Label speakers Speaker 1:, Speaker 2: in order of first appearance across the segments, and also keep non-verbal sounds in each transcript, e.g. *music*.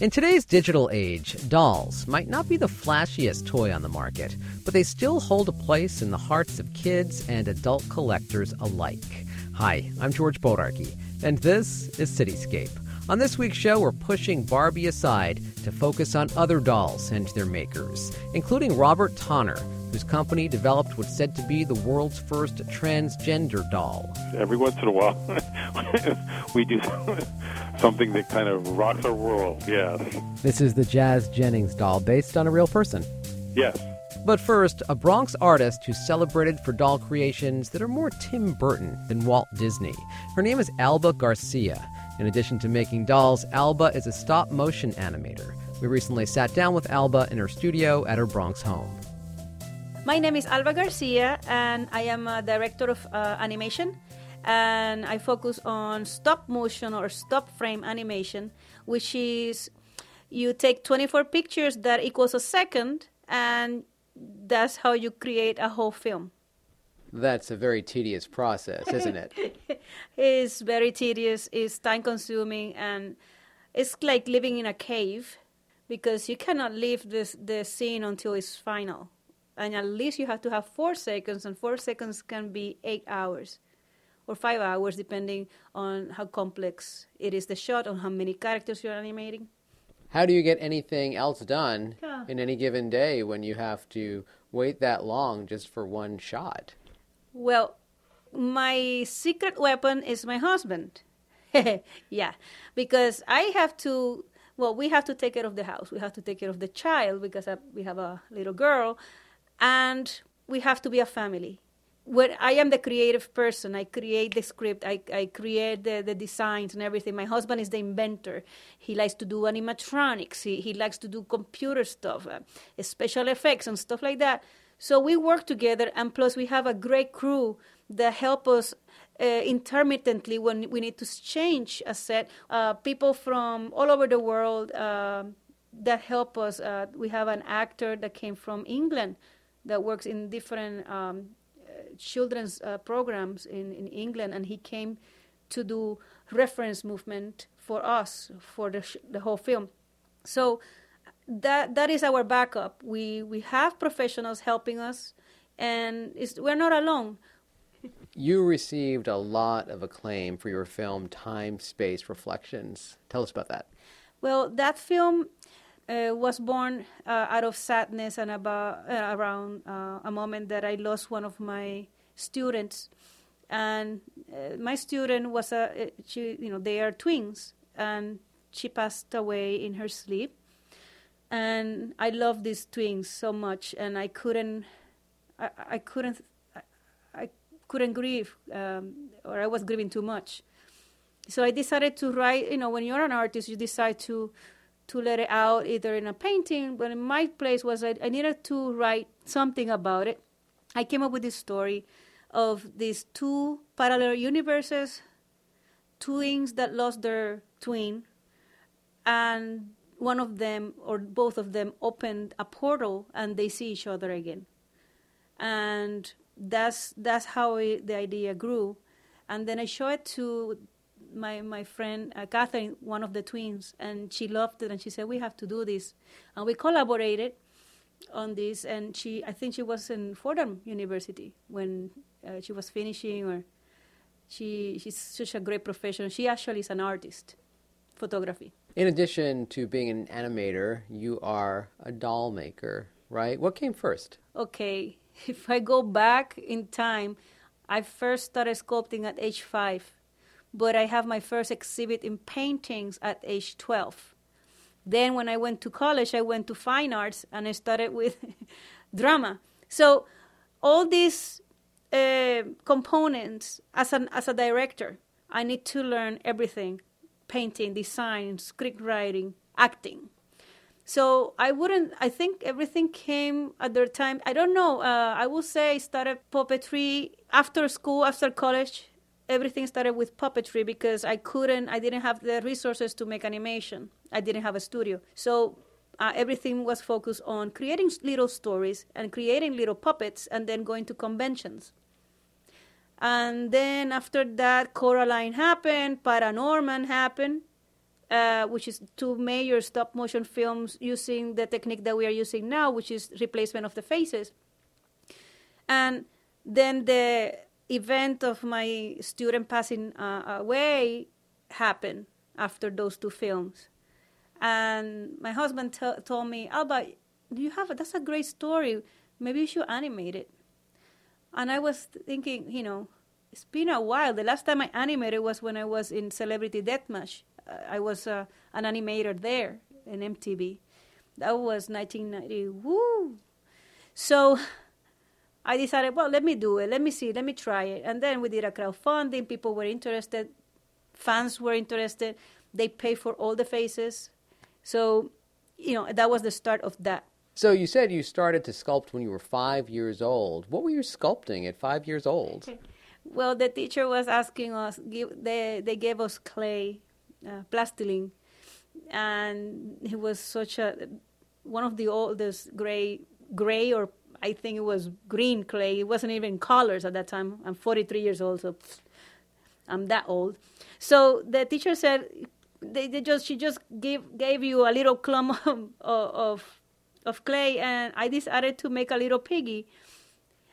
Speaker 1: In today's digital age, dolls might not be the flashiest toy on the market, but they still hold a place in the hearts of kids and adult collectors alike. Hi, I'm George Bodarky, and this is Cityscape. On this week's show, we're pushing Barbie aside to focus on other dolls and their makers, including Robert Tonner, whose company developed what's said to be the world's first transgender doll.
Speaker 2: Every once in a while, *laughs* we do *laughs* something that kind of rocks our world, yes.
Speaker 1: This is the Jazz Jennings doll based on a real person.
Speaker 2: Yes.
Speaker 1: But first, a Bronx artist who's celebrated for doll creations that are more Tim Burton than Walt Disney. Her name is Alba Garcia. In addition to making dolls, Alba is a stop motion animator. We recently sat down with Alba in her studio at her Bronx home.
Speaker 3: My name is Alba Garcia, and I am a director of uh, animation. And I focus on stop motion or stop frame animation, which is you take 24 pictures that equals a second, and that's how you create a whole film.
Speaker 1: That's a very tedious process, isn't it? *laughs*
Speaker 3: it's very tedious, it's time consuming, and it's like living in a cave because you cannot leave this the scene until it's final and at least you have to have four seconds, and four seconds can be eight hours or five hours, depending on how complex it is the shot, on how many characters you're animating.
Speaker 1: How do you get anything else done yeah. in any given day when you have to wait that long just for one shot?
Speaker 3: Well, my secret weapon is my husband. *laughs* yeah, because I have to. Well, we have to take care of the house. We have to take care of the child because uh, we have a little girl, and we have to be a family. When I am the creative person, I create the script, I, I create the, the designs and everything. My husband is the inventor. He likes to do animatronics, he, he likes to do computer stuff, uh, special effects, and stuff like that. So we work together, and plus, we have a great crew that help us uh, intermittently when we need to change a set. Uh, people from all over the world uh, that help us. Uh, we have an actor that came from England that works in different um, children's uh, programs in, in England, and he came to do reference movement for us for the, sh- the whole film. So that that is our backup. We we have professionals helping us, and we're not alone.
Speaker 1: You received a lot of acclaim for your film Time Space Reflections. Tell us about that.
Speaker 3: Well, that film uh, was born uh, out of sadness and about uh, around uh, a moment that I lost one of my students, and uh, my student was a she, you know they are twins, and she passed away in her sleep, and I love these twins so much, and I couldn't, I, I couldn't, I, I couldn't grieve, um, or I was grieving too much. So I decided to write. You know, when you're an artist, you decide to to let it out either in a painting, but in my place was I, I needed to write something about it. I came up with this story of these two parallel universes, twins that lost their twin, and one of them or both of them opened a portal and they see each other again. And that's that's how it, the idea grew. And then I show it to my my friend uh, Catherine, one of the twins, and she loved it, and she said we have to do this, and we collaborated on this. And she, I think she was in Fordham University when uh, she was finishing, or she she's such a great professional. She actually is an artist, photography.
Speaker 1: In addition to being an animator, you are a doll maker, right? What came first?
Speaker 3: Okay, *laughs* if I go back in time, I first started sculpting at age five but I have my first exhibit in paintings at age 12. Then, when I went to college, I went to fine arts and I started with *laughs* drama. So, all these uh, components, as, an, as a director, I need to learn everything painting, design, script writing, acting. So I wouldn't. I think everything came at their time. I don't know. Uh, I would say I started puppetry after school, after college everything started with puppetry because I couldn't, I didn't have the resources to make animation. I didn't have a studio. So uh, everything was focused on creating little stories and creating little puppets and then going to conventions. And then after that, Coraline happened, ParaNorman happened, uh, which is two major stop motion films using the technique that we are using now, which is replacement of the faces. And then the event of my student passing uh, away happened after those two films. And my husband t- told me, Alba, do you have a, that's a great story. Maybe you should animate it. And I was thinking, you know, it's been a while. The last time I animated was when I was in Celebrity Deathmatch. I was uh, an animator there in MTV. That was 1990. Woo! So I decided, well, let me do it. Let me see. Let me try it. And then we did a crowdfunding. People were interested. Fans were interested. They paid for all the faces. So, you know, that was the start of that.
Speaker 1: So you said you started to sculpt when you were five years old. What were you sculpting at five years old? *laughs*
Speaker 3: Well, the teacher was asking us. Give, they they gave us clay, uh, plastiline, and it was such a one of the oldest gray gray or I think it was green clay. It wasn't even colors at that time. I'm 43 years old, so I'm that old. So the teacher said, they, they just she just gave gave you a little clump *laughs* of, of of clay, and I decided to make a little piggy.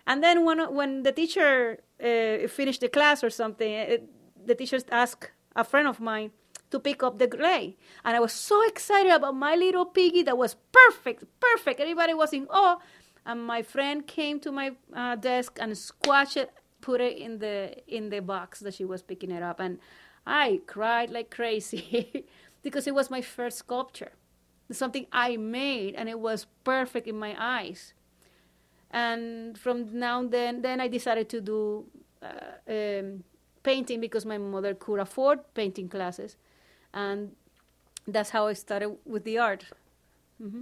Speaker 3: And then when when the teacher uh, finished the class or something, it, the teacher asked a friend of mine to pick up the clay, and I was so excited about my little piggy that was perfect, perfect. Everybody was in awe, and my friend came to my uh, desk and squashed it, put it in the in the box that she was picking it up, and I cried like crazy *laughs* because it was my first sculpture something I made, and it was perfect in my eyes. And from now and then, then I decided to do uh, um, painting because my mother could afford painting classes, and that's how I started with the art. Mm-hmm.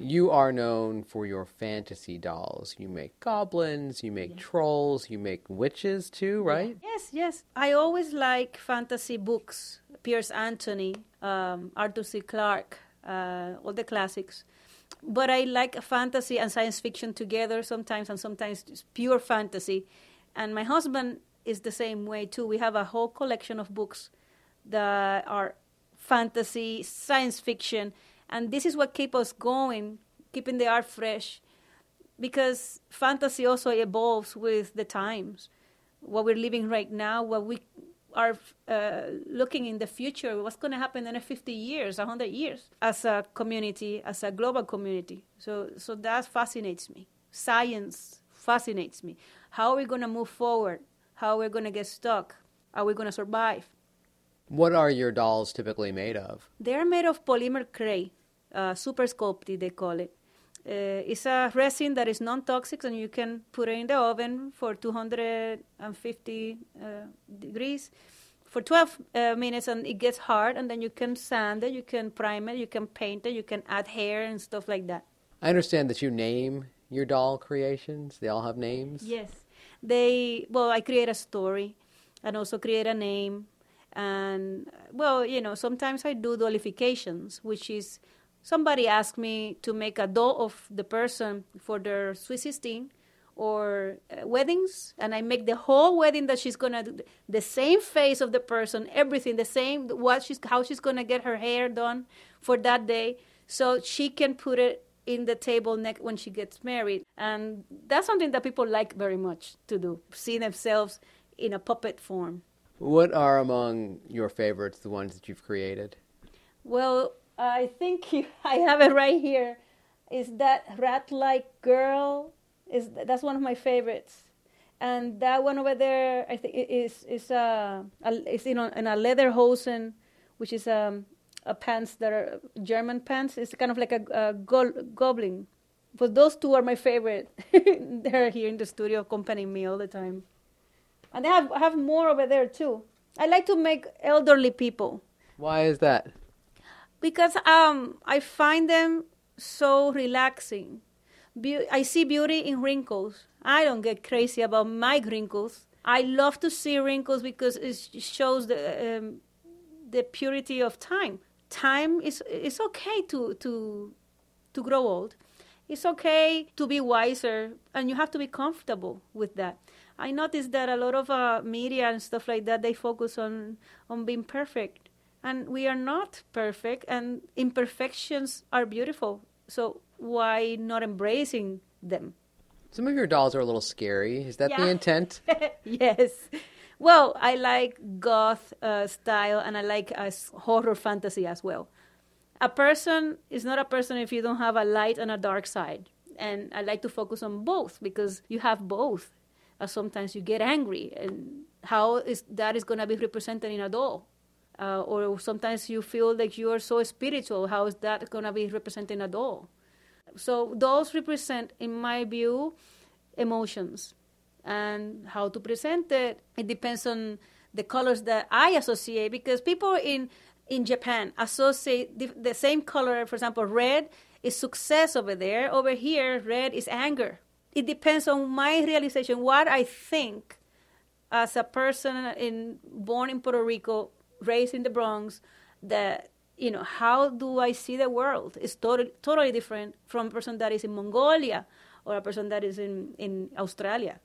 Speaker 1: You are known for your fantasy dolls. You make goblins, you make yeah. trolls, you make witches too, right?
Speaker 3: Yes, yes. I always like fantasy books. Piers Anthony, um, Arthur C. Clarke, uh, all the classics. But I like fantasy and science fiction together sometimes, and sometimes it's pure fantasy. And my husband is the same way too. We have a whole collection of books that are fantasy, science fiction, and this is what keeps us going, keeping the art fresh, because fantasy also evolves with the times. What we're living right now, what we are uh, looking in the future, what's going to happen in 50 years, 100 years, as a community, as a global community. So, so that fascinates me. Science fascinates me. How are we going to move forward? How are we going to get stuck? Are we going to survive?
Speaker 1: What are your dolls typically made of?
Speaker 3: They're made of polymer clay, uh, Super Sculpey, they call it. Uh, it's a resin that is non-toxic, and you can put it in the oven for 250 uh, degrees for 12 uh, minutes, and it gets hard. And then you can sand it, you can prime it, you can paint it, you can add hair and stuff like that.
Speaker 1: I understand that you name your doll creations. They all have names.
Speaker 3: Yes, they. Well, I create a story, and also create a name, and well, you know, sometimes I do dollifications, which is somebody asked me to make a doll of the person for their sweet 16 or uh, weddings and i make the whole wedding that she's gonna do the same face of the person everything the same what she's how she's gonna get her hair done for that day so she can put it in the table next when she gets married. And that's something that people like very much to do see themselves in a puppet form.
Speaker 1: What are among your favorites the ones that you've created?
Speaker 3: Well I think *laughs* I have it right here. Is that rat-like girl? Is that's one of my favorites, and that one over there I think is is uh, a is in a, in a lederhosen, which is um, a pants that are German pants. It's kind of like a, a go- goblin. But those two are my favorite. *laughs* They're here in the studio accompanying me all the time, and I have I have more over there too. I like to make elderly people.
Speaker 1: Why is that?
Speaker 3: Because um, I find them so relaxing. Be- I see beauty in wrinkles. I don't get crazy about my wrinkles. I love to see wrinkles because it shows the um, the purity of time. Time is it's okay to to to grow old. It's okay to be wiser, and you have to be comfortable with that. I noticed that a lot of uh, media and stuff like that they focus on on being perfect and we are not perfect, and imperfections are beautiful. So why not embracing them?
Speaker 1: Some of your dolls are a little scary. Is that
Speaker 3: Yeah.
Speaker 1: the intent? *laughs*
Speaker 3: yes. Well, I like goth uh, style and I like uh, horror fantasy as well. A person is not a person if you don't have a light and a dark side. And I like to focus on both because you have both. Uh, sometimes you get angry, and how is that is going to be represented in a doll? Uh, or sometimes you feel like you are so spiritual. How is that going to be represented in a doll? So those represent, in my view, emotions and how to present it. It depends on the colors that I associate because people in in Japan associate the, the same color. For example, red is success over there. Over here, red is anger. It depends on my realization, what I think as a person in born in Puerto Rico, raised in the Bronx, that you know how do I see the world is totally totally different from a person that is in Mongolia or a person that is in in Australia.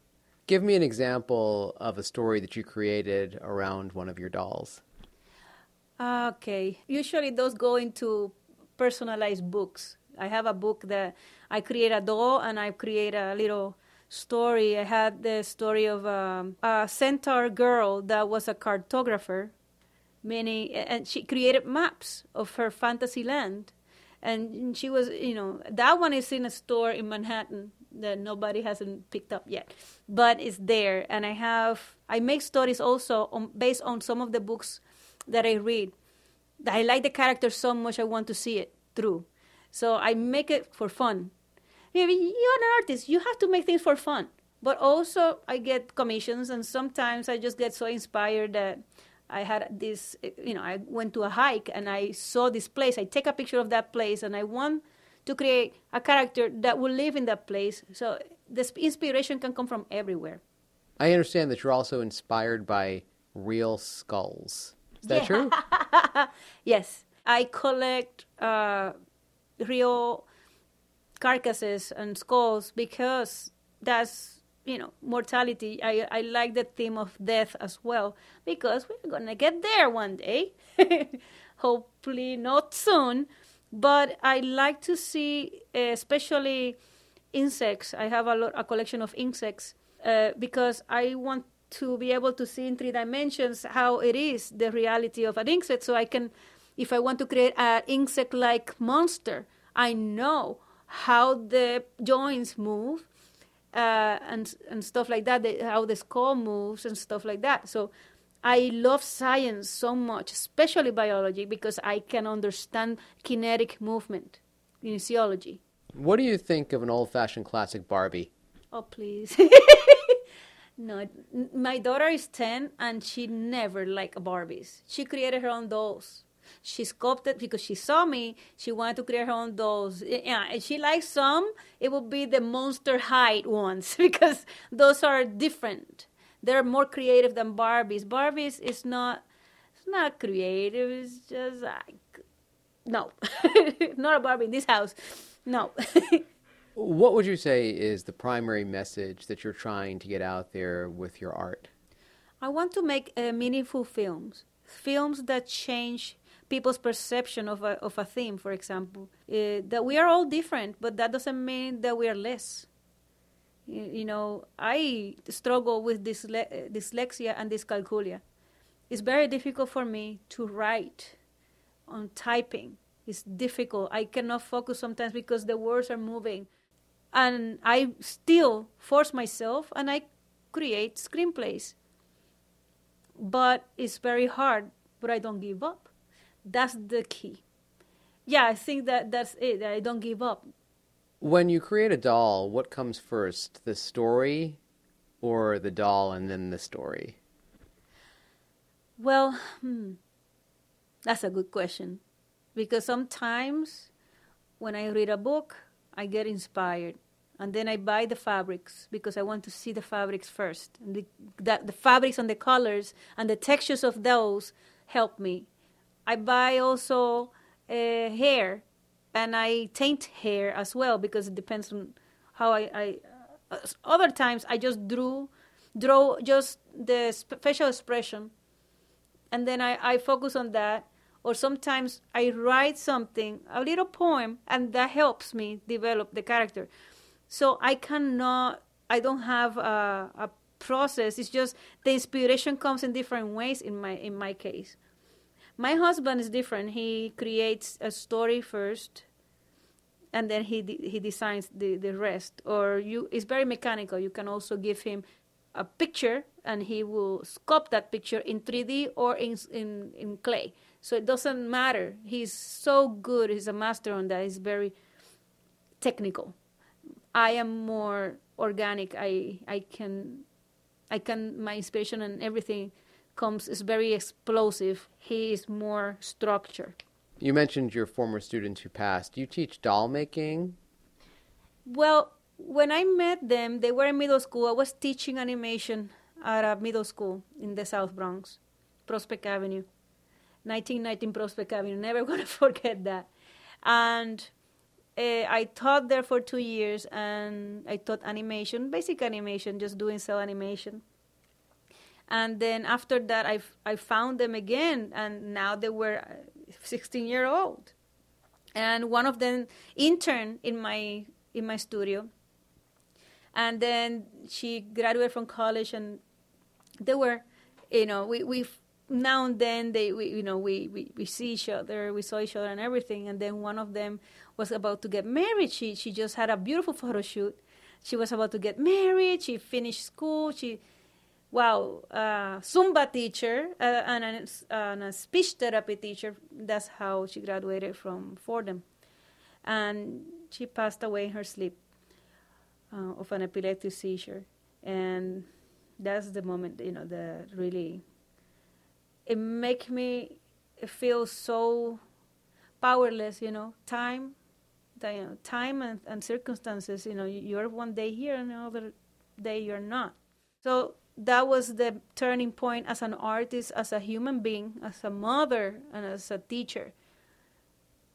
Speaker 1: Give me an example of a story that you created around one of your dolls.
Speaker 3: Okay, usually those go into personalized books. I have a book that I create a doll and I create a little story. I had the story of um, a centaur girl that was a cartographer many and she created maps of her fantasy land. And she was you know that one is in a store in manhattan that nobody hasn't picked up yet but it's there. And i have i make stories also on, based on some of the books that i read. I like the character so much i want to see it through. So i make it for fun. You're an artist you have to make things for fun. But also i get commissions and sometimes i just get so inspired that I had this, you know, I went to a hike and I saw this place. I take a picture of that place and I want to create a character that will live in that place. So this inspiration can come from everywhere.
Speaker 1: I understand that you're also inspired by real skulls. Is that
Speaker 3: Yeah.
Speaker 1: true? *laughs*
Speaker 3: Yes, I collect uh, real carcasses and skulls because that's you know mortality. I I like the theme of death as well because we're gonna get there one day. *laughs* Hopefully not soon, but I like to see, uh, especially insects. I have a lot a collection of insects uh, because I want to be able to see in three dimensions how it is the reality of an insect so i can if i want to create an insect like monster i know how the joints move uh, and and stuff like that the, how the skull moves and stuff like that so i love science so much especially biology because i can understand kinetic movement kinesiology
Speaker 1: what do you think of an old fashioned classic Barbie?
Speaker 3: Oh, please. *laughs* no, my daughter is 10 and she never liked Barbies. She created her own dolls. She sculpted because she saw me. She wanted to create her own dolls. Yeah, and she likes some. It would be the Monster High ones *laughs* because those are different. They're more creative than Barbies. Barbies is not. It's not creative. It's just like no, *laughs* not a Barbie in this house. No. *laughs*
Speaker 1: What would you say is the primary message that you're trying to get out there with your art?
Speaker 3: I want to make uh, meaningful films, films that change people's perception of a, of a theme, for example. Uh, that we are all different, but that doesn't mean that we are less. You, you know, I struggle with dysle- uh, dyslexia and dyscalculia. It's very difficult for me to write on typing. It's difficult. I cannot focus sometimes because the words are moving. And I still force myself and I create screenplays but it's very hard but i don't give up that's the key. Yeah i think that that's it. I don't give up.
Speaker 1: When you create a doll, what comes first, the story or the doll and then the story?
Speaker 3: well hmm, that's a good question. Because sometimes when i read a book i get inspired and then i buy the fabrics because i want to see the fabrics first. And the, that, the fabrics and the colors and the textures of those help me i buy also uh, hair and I taint hair as well because it depends on how I. I uh, other times I just drew, draw just the facial expression, and then I, I focus on that. or sometimes I write something, a little poem, and that helps me develop the character. So I cannot, I don't have a, a process. It's just the inspiration comes in different ways in my in my case. My husband is different. He creates a story first, and then he de- he designs the, the rest. Or you, it's very mechanical. You can also give him a picture, and he will sculpt that picture in 3D or in in, in clay. So it doesn't matter. He's so good. He's a master on that. He's very technical. I am more organic. I I can I can my inspiration and everything comes is very explosive. He is more structured.
Speaker 1: You mentioned your former students who passed. Do you teach doll making?
Speaker 3: Well, when I met them, they were in middle school. I was teaching animation at a middle school in the South Bronx, Prospect Avenue, 1919 Prospect Avenue. Never *laughs* gonna forget that. And uh, I taught there for two years, and I taught animation, basic animation, just doing cel animation. And then after that, I, I found them again, and now they were uh, 16 year old. And one of them interned in my in my studio. And then she graduated from college, and they were, you know, we we now and then they we you know we, we we see each other, we saw each other and everything. And then one of them was about to get married. She she just had a beautiful photo shoot. She was about to get married. She finished school. She wow, uh, Zumba teacher uh, and, a, and, a, speech therapy teacher. That's how she graduated from Fordham. And she passed away in her sleep uh, of an epileptic seizure. And that's the moment, you know, that really, it make me feel so powerless, you know, time, you know, time and, and circumstances, you know, you're one day here and another day you're not. So that was the turning point as an artist, as a human being, as a mother, and as a teacher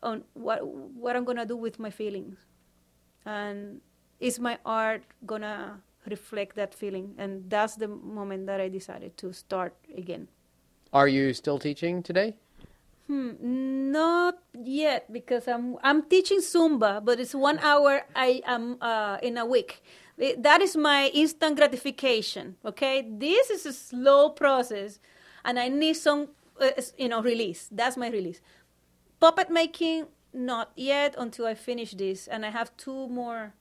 Speaker 3: on what what I'm gonna do with my feelings, and is my art gonna reflect that feeling? And that's the moment that I decided to start again.
Speaker 1: Are you still teaching today?
Speaker 3: Hmm, not yet because I'm I'm teaching Zumba, but it's one hour I am uh, in a week. That is my instant gratification. Okay, this is a slow process, and I need some, uh, you know, release. That's my release. Puppet making, not yet until I finish this, and I have two more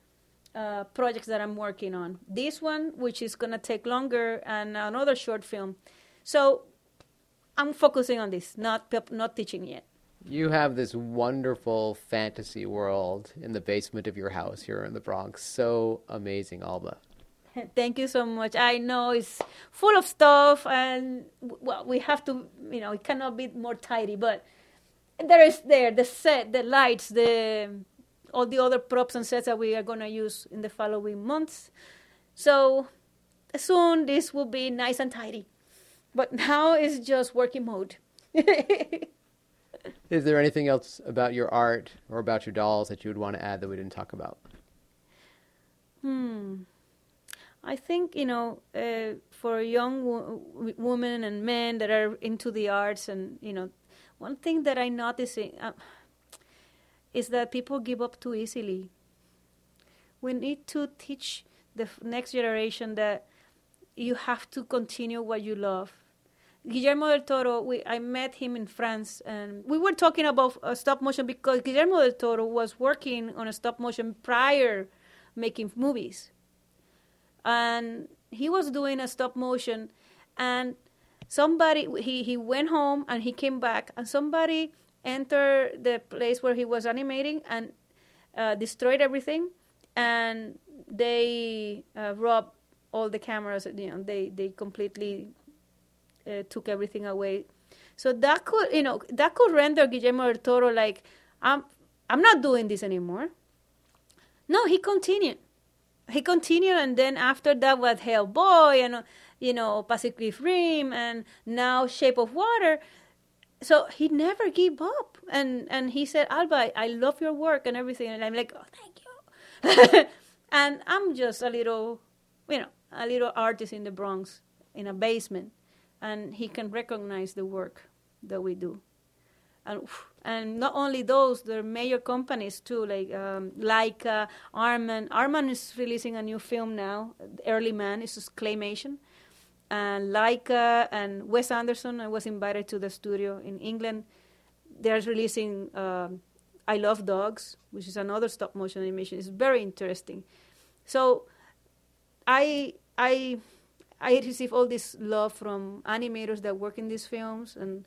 Speaker 3: uh, projects that I'm working on. This one, which is gonna take longer, and another short film. So I'm focusing on this, not not teaching yet.
Speaker 1: You have this wonderful fantasy world in the basement of your house here in the Bronx. So amazing, Alba. *laughs*
Speaker 3: Thank you so much. I know it's full of stuff, and well, we have to, you know, it cannot be more tidy, but there is there the set, the lights, the all the other props and sets that we are going to use in the following months. So soon this will be nice and tidy. But now it's just working mode. *laughs*
Speaker 1: Is there anything else about your art or about your dolls that you would want to add that we didn't talk about?
Speaker 3: Hmm. I think you know, uh, for young wo- women and men that are into the arts, and you know, one thing that I notice uh, is that people give up too easily. We need to teach the next generation that you have to continue what you love Guillermo del Toro, we, I met him in France, and we were talking about uh, stop motion because Guillermo del Toro was working on a stop motion prior making movies, and he was doing a stop motion, and somebody he he went home and he came back, and somebody entered the place where he was animating and uh, destroyed everything, and they uh, robbed all the cameras. You know, they they completely uh, took everything away. So that could, you know, that could render Guillermo del Toro like, I'm, I'm not doing this anymore. No, he continued. He continued, and then after that, was Hellboy and you know Pacific Rim, and now Shape of Water. So he never gave up, and and he said, Alba, I love your work and everything, and I'm like, oh, thank you. *laughs* and I'm just a little, you know, a little artist in the Bronx in a basement and he can recognize the work that we do. and and not only those, there are major companies too, like um, like uh, Aardman. Aardman is releasing a new film now. Early Man is claymation, and Laika and Wes Anderson. I was invited to the studio in England. They're releasing um, Isle of Dogs, which is another stop motion animation. It's very interesting. So, I I I receive all this love from animators that work in these films and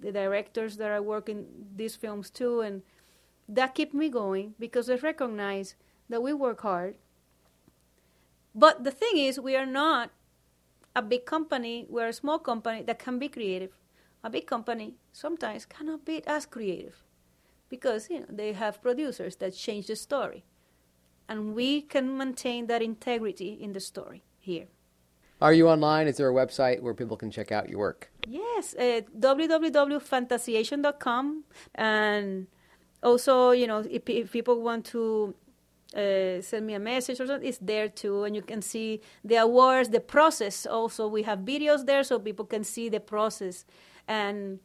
Speaker 3: the directors that are working these films too, and that keep me going because they recognize that we work hard. But the thing is, we are not a big company. We're a small company that can be creative. A big company sometimes cannot be as creative because you know they have producers that change the story, and we can maintain that integrity in the story here.
Speaker 1: Are you online? Is there a website where people can check out your work?
Speaker 3: Yes, uh, www.fantasiation.com. And also, you know, if, if people want to uh, send me a message or something, it's there too. And you can see the awards, the process. Also, we have videos there so people can see the process and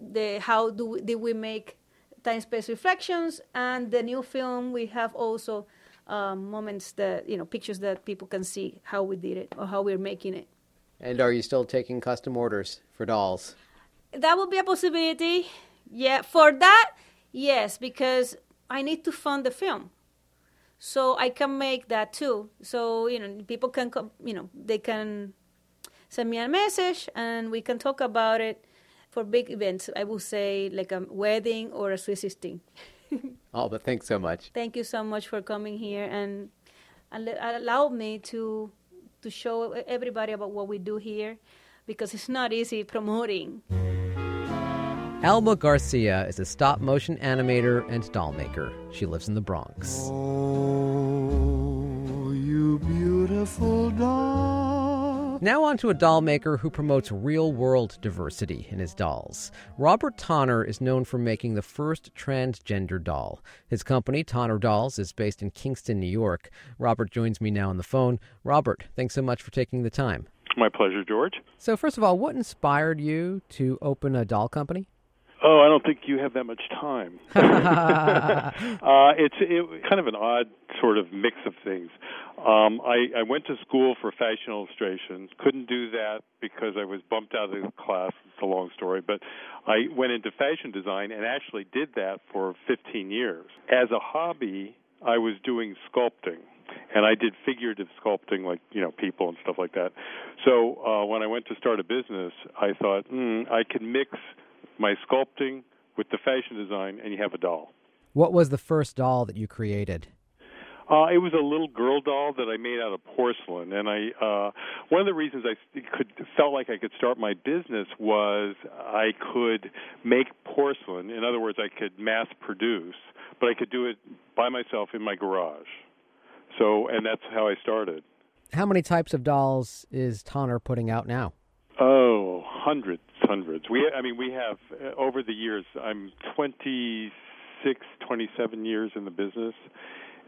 Speaker 3: the how do we, did we make time space reflections and the new film we have also um, moments that you know pictures that people can see how we did it or how we're making it.
Speaker 1: And are you still taking custom orders for dolls?
Speaker 3: That would be a possibility. Yeah, for that, yes, because I need to fund the film, so I can make that too. So you know, people can come. You know, they can send me a message and we can talk about it for big events. I would say like a wedding or a Swiss thing. *laughs*
Speaker 1: oh, but thanks so much.
Speaker 3: Thank you so much for coming here and, and allow me to to show everybody about what we do here because it's not easy promoting.
Speaker 1: Alba Garcia is a stop motion animator and doll maker. She lives in the Bronx.
Speaker 4: Oh, you beautiful doll.
Speaker 1: Now on to a doll maker who promotes real world diversity in his dolls. Robert Tonner is known for making the first transgender doll. His company, Tonner Dolls, is based in Kingston, New York. Robert joins me now on the phone. Robert, thanks so much for taking the time.
Speaker 2: My pleasure, George.
Speaker 1: So, first of all, what inspired you to open a doll company?
Speaker 2: Oh, I don't think you have that much time. *laughs* *laughs* uh, it's it, kind of an odd sort of mix of things. Um, I, I went to school for fashion illustration. Couldn't do that because I was bumped out of the class. It's a long story, but I went into fashion design and actually did that for 15 years. As a hobby, I was doing sculpting and I did figurative sculpting, like you know people and stuff like that. So uh, when I went to start a business, I thought mm, I could mix my sculpting with the fashion design, and you have a doll.
Speaker 1: What was the first doll that you created?
Speaker 2: Uh, it was a little girl doll that I made out of porcelain, and I uh, one of the reasons I could felt like I could start my business was I could make porcelain. In other words, I could mass produce, but I could do it by myself in my garage. So, and that's how I started.
Speaker 1: How many types of dolls is Tonner putting out now?
Speaker 2: Oh, hundreds, hundreds. We, I mean, we have uh, over the years. I'm 26, 27 years in the business,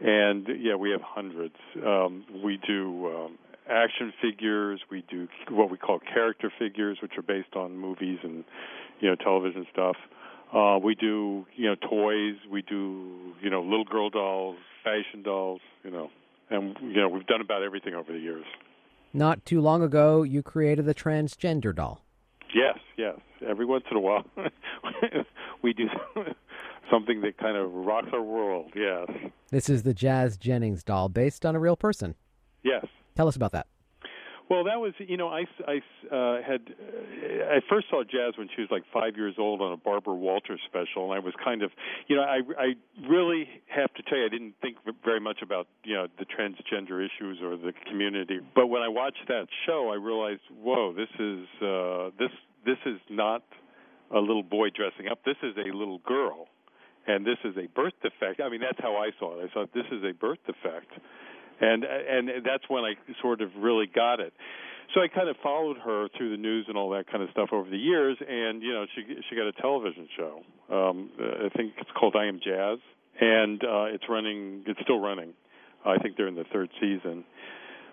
Speaker 2: and yeah, we have hundreds. Um, we do um, action figures. We do what we call character figures, which are based on movies and you know television stuff. Uh, we do you know toys. We do you know little girl dolls, fashion dolls. You know, and you know we've done about everything over the years.
Speaker 1: Not too long ago, you created the transgender doll.
Speaker 2: Yes, yes. Every once in a while, *laughs* we do *laughs* something that kind of rocks our world. Yes.
Speaker 1: This is the Jazz Jennings doll, based on a real person.
Speaker 2: Yes.
Speaker 1: Tell us about that.
Speaker 2: Well, that was you know I I uh, had uh, I first saw Jazz when she was like five years old on a Barbara Walters special, and I was kind of you know I I really have to tell you I didn't think very much about you know the transgender issues or the community, but when I watched that show, I realized whoa this is uh, this this is not a little boy dressing up. This is a little girl, and this is a birth defect. I mean that's how I saw it. I thought this is a birth defect and and that's when I sort of really got it. So I kind of followed her through the news and all that kind of stuff over the years, and you know she she got a television show. Um, I think it's called I Am Jazz, and uh, it's running. It's still running. I think they're in the third season.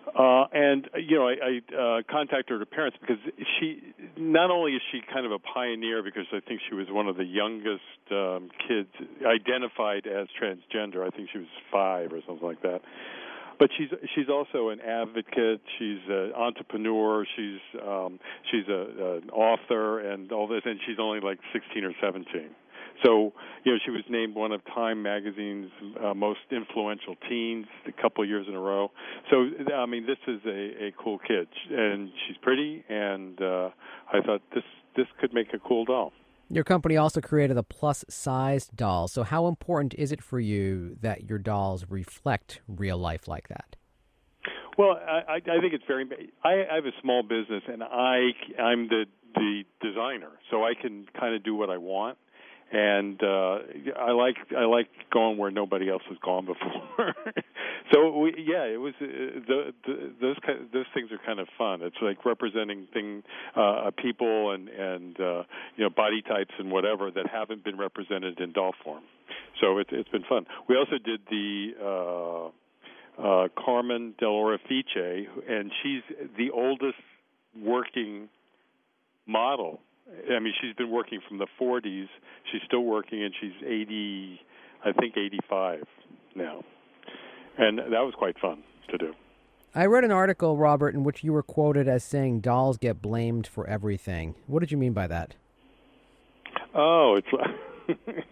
Speaker 2: Uh, and you know, I, I uh, contacted her parents because she not only is she kind of a pioneer because I think she was one of the youngest um, kids identified as transgender. I think she was five or something like that. But she's she's also an advocate. She's an entrepreneur. She's um, she's a, an author and all this. And she's only like 16 or 17. So, you know, she was named one of Time Magazine's uh, most influential teens a couple of years in a row. So, I mean, this is a, a cool kid, and she's pretty, and uh, I thought this this could make a cool doll.
Speaker 1: Your company also created a plus-sized doll. So, how important is it for you that your dolls reflect real life like that?
Speaker 2: Well, I, I think it's very. I, I have a small business, and I I'm the the designer, so I can kind of do what I want and uh I like I like going where nobody else has gone before. *laughs* so we, yeah, it was uh, the, the, those kind of, those things are kind of fun. It's like representing thing uh people and and uh you know body types and whatever that haven't been represented in doll form. So it's it's been fun. We also did the uh uh Carmen Dell'Orefice and she's the oldest working model I mean, she's been working from the 40s. She's still working, and she's 80, I think 85 now. And that was quite fun to do.
Speaker 1: I read an article, Robert, in which you were quoted as saying dolls get blamed for everything. What did you mean by that?
Speaker 2: Oh, it's *laughs*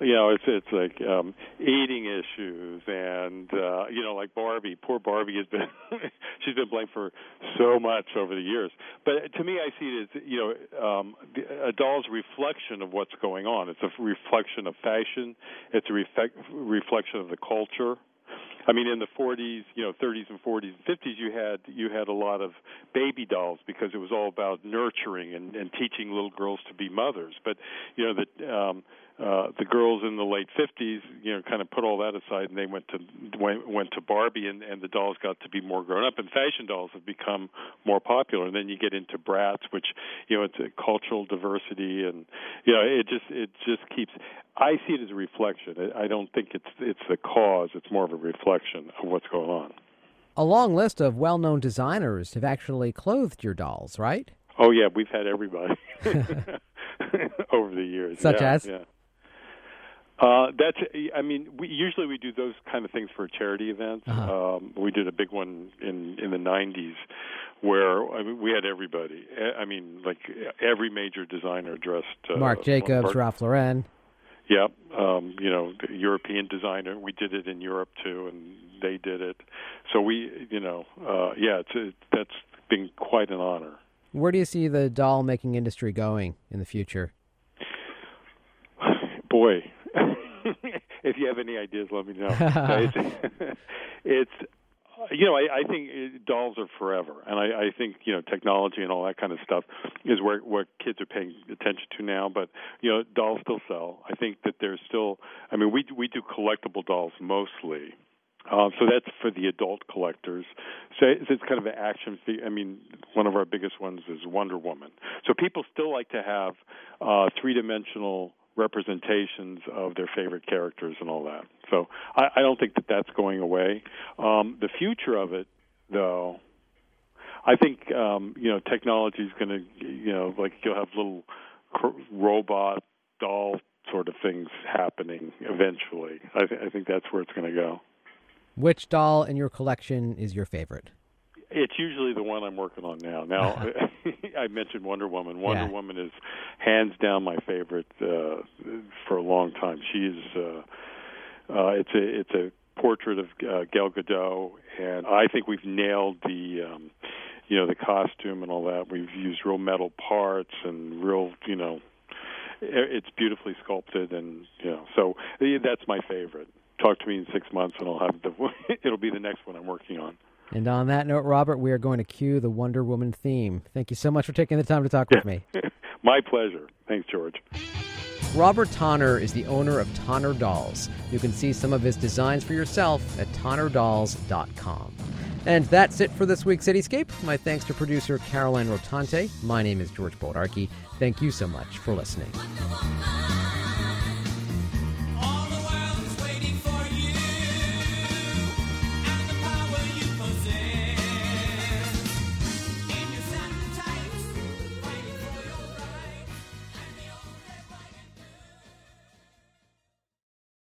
Speaker 2: you know, it's it's like um eating issues and uh you know, like Barbie, poor Barbie has been *laughs* she's been blamed for so much over the years. But to me I see it as, you know, um a doll's reflection of what's going on. It's a reflection of fashion, it's a reflect, reflection of the culture. I mean, in the 40s, you know, 30s and 40s and 50s, you had you had a lot of baby dolls because it was all about nurturing and, and teaching little girls to be mothers. But you know, the um, uh, the girls in the late 50s, you know, kind of put all that aside, and they went to went, went to Barbie, and, and the dolls got to be more grown up, and fashion dolls have become more popular. And then you get into Bratz, which you know, it's a cultural diversity, and you know, it just it just keeps. I see it as a reflection. I don't think it's it's the cause. It's more of a reflection of what's going on.
Speaker 1: A long list of well-known designers have actually clothed your dolls, right?
Speaker 2: Oh yeah, we've had everybody *laughs* *laughs* over the years.
Speaker 1: Such
Speaker 2: yeah,
Speaker 1: as
Speaker 2: yeah. Uh, that's. I mean, we usually we do those kind of things for charity events.
Speaker 1: Uh-huh.
Speaker 2: Um, we did a big one in in the '90s where I mean, we had everybody. I mean, like every major designer dressed. Uh,
Speaker 1: Marc Jacobs,
Speaker 2: Mark,
Speaker 1: Ralph Lauren.
Speaker 2: Yep. Um, you know, the European designer. We did it in Europe too, and they did it. So we, you know, uh, yeah, it's it, that's been quite an honor.
Speaker 1: Where do you see the doll making industry going in the future? *sighs*
Speaker 2: Boy, *laughs* if you have any ideas, let me know. *laughs* it's, *laughs* it's you know, I, I think dolls are forever, and I, I think you know technology and all that kind of stuff is where what kids are paying attention to now. But you know, dolls still sell. I think that there's still. I mean, we we do collectible dolls mostly. Um, so that's for the adult collectors. So it's, it's kind of an action. I mean, one of our biggest ones is Wonder Woman. So people still like to have uh, three-dimensional representations of their favorite characters and all that. So I, I don't think that that's going away. Um, the future of it, though, I think um, you know technology is going to you know like you'll have little cr- robot doll sort of things happening eventually. I, th- I think that's where it's going to go.
Speaker 1: Which doll in your collection is your favorite?
Speaker 2: It's usually the one I'm working on now. Now, *laughs* I mentioned Wonder Woman. Wonder
Speaker 1: Yeah.
Speaker 2: Woman is hands down my favorite uh, for a long time. She's uh, uh, it's a it's a portrait of uh, Gal Gadot, and I think we've nailed the um, you know the costume and all that. We've used real metal parts and real you know it's beautifully sculpted and you know so eh, that's my favorite. Talk to me in six months and I'll have the *laughs* it'll be the next one I'm working on.
Speaker 1: And on that note, Robert, we are going to cue the Wonder Woman theme. Thank you so much for taking the time to talk with me. *laughs*
Speaker 2: My pleasure. Thanks, George.
Speaker 1: Robert Tonner is the owner of Tonner Dolls. You can see some of his designs for yourself at tonnerdolls.com. And that's it for this week's Cityscape. My thanks to producer Caroline Rotante. My name is George Bodarky. Thank you so much for listening.